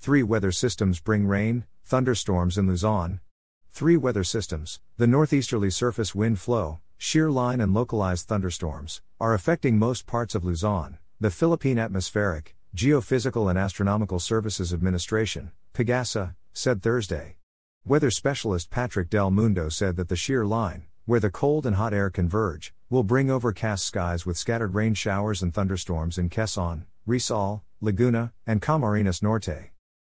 Three weather systems bring rain, thunderstorms in Luzon. Three weather systems, the northeasterly surface wind flow, shear line and localized thunderstorms, are affecting most parts of Luzon. The Philippine Atmospheric, Geophysical and Astronomical Services Administration, PAGASA, said Thursday. Weather specialist Patrick Del Mundo said that the shear line, where the cold and hot air converge, will bring overcast skies with scattered rain showers and thunderstorms in Quezon, Rizal, Laguna, and Camarines Norte.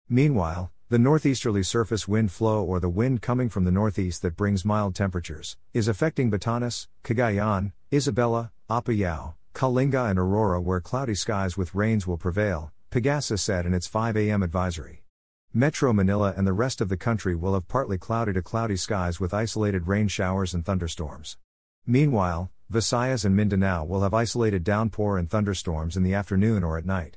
Meanwhile, the northeasterly surface wind flow or the wind coming from the northeast that brings mild temperatures is affecting Batanes, Cagayan, Isabela, Apayao, Kalinga and Aurora where cloudy skies with rains will prevail, Pagasa said in its 5 a.m. advisory. Metro Manila and the rest of the country will have partly cloudy to cloudy skies with isolated rain showers and thunderstorms. Meanwhile, Visayas and Mindanao will have isolated downpour and thunderstorms in the afternoon or at night.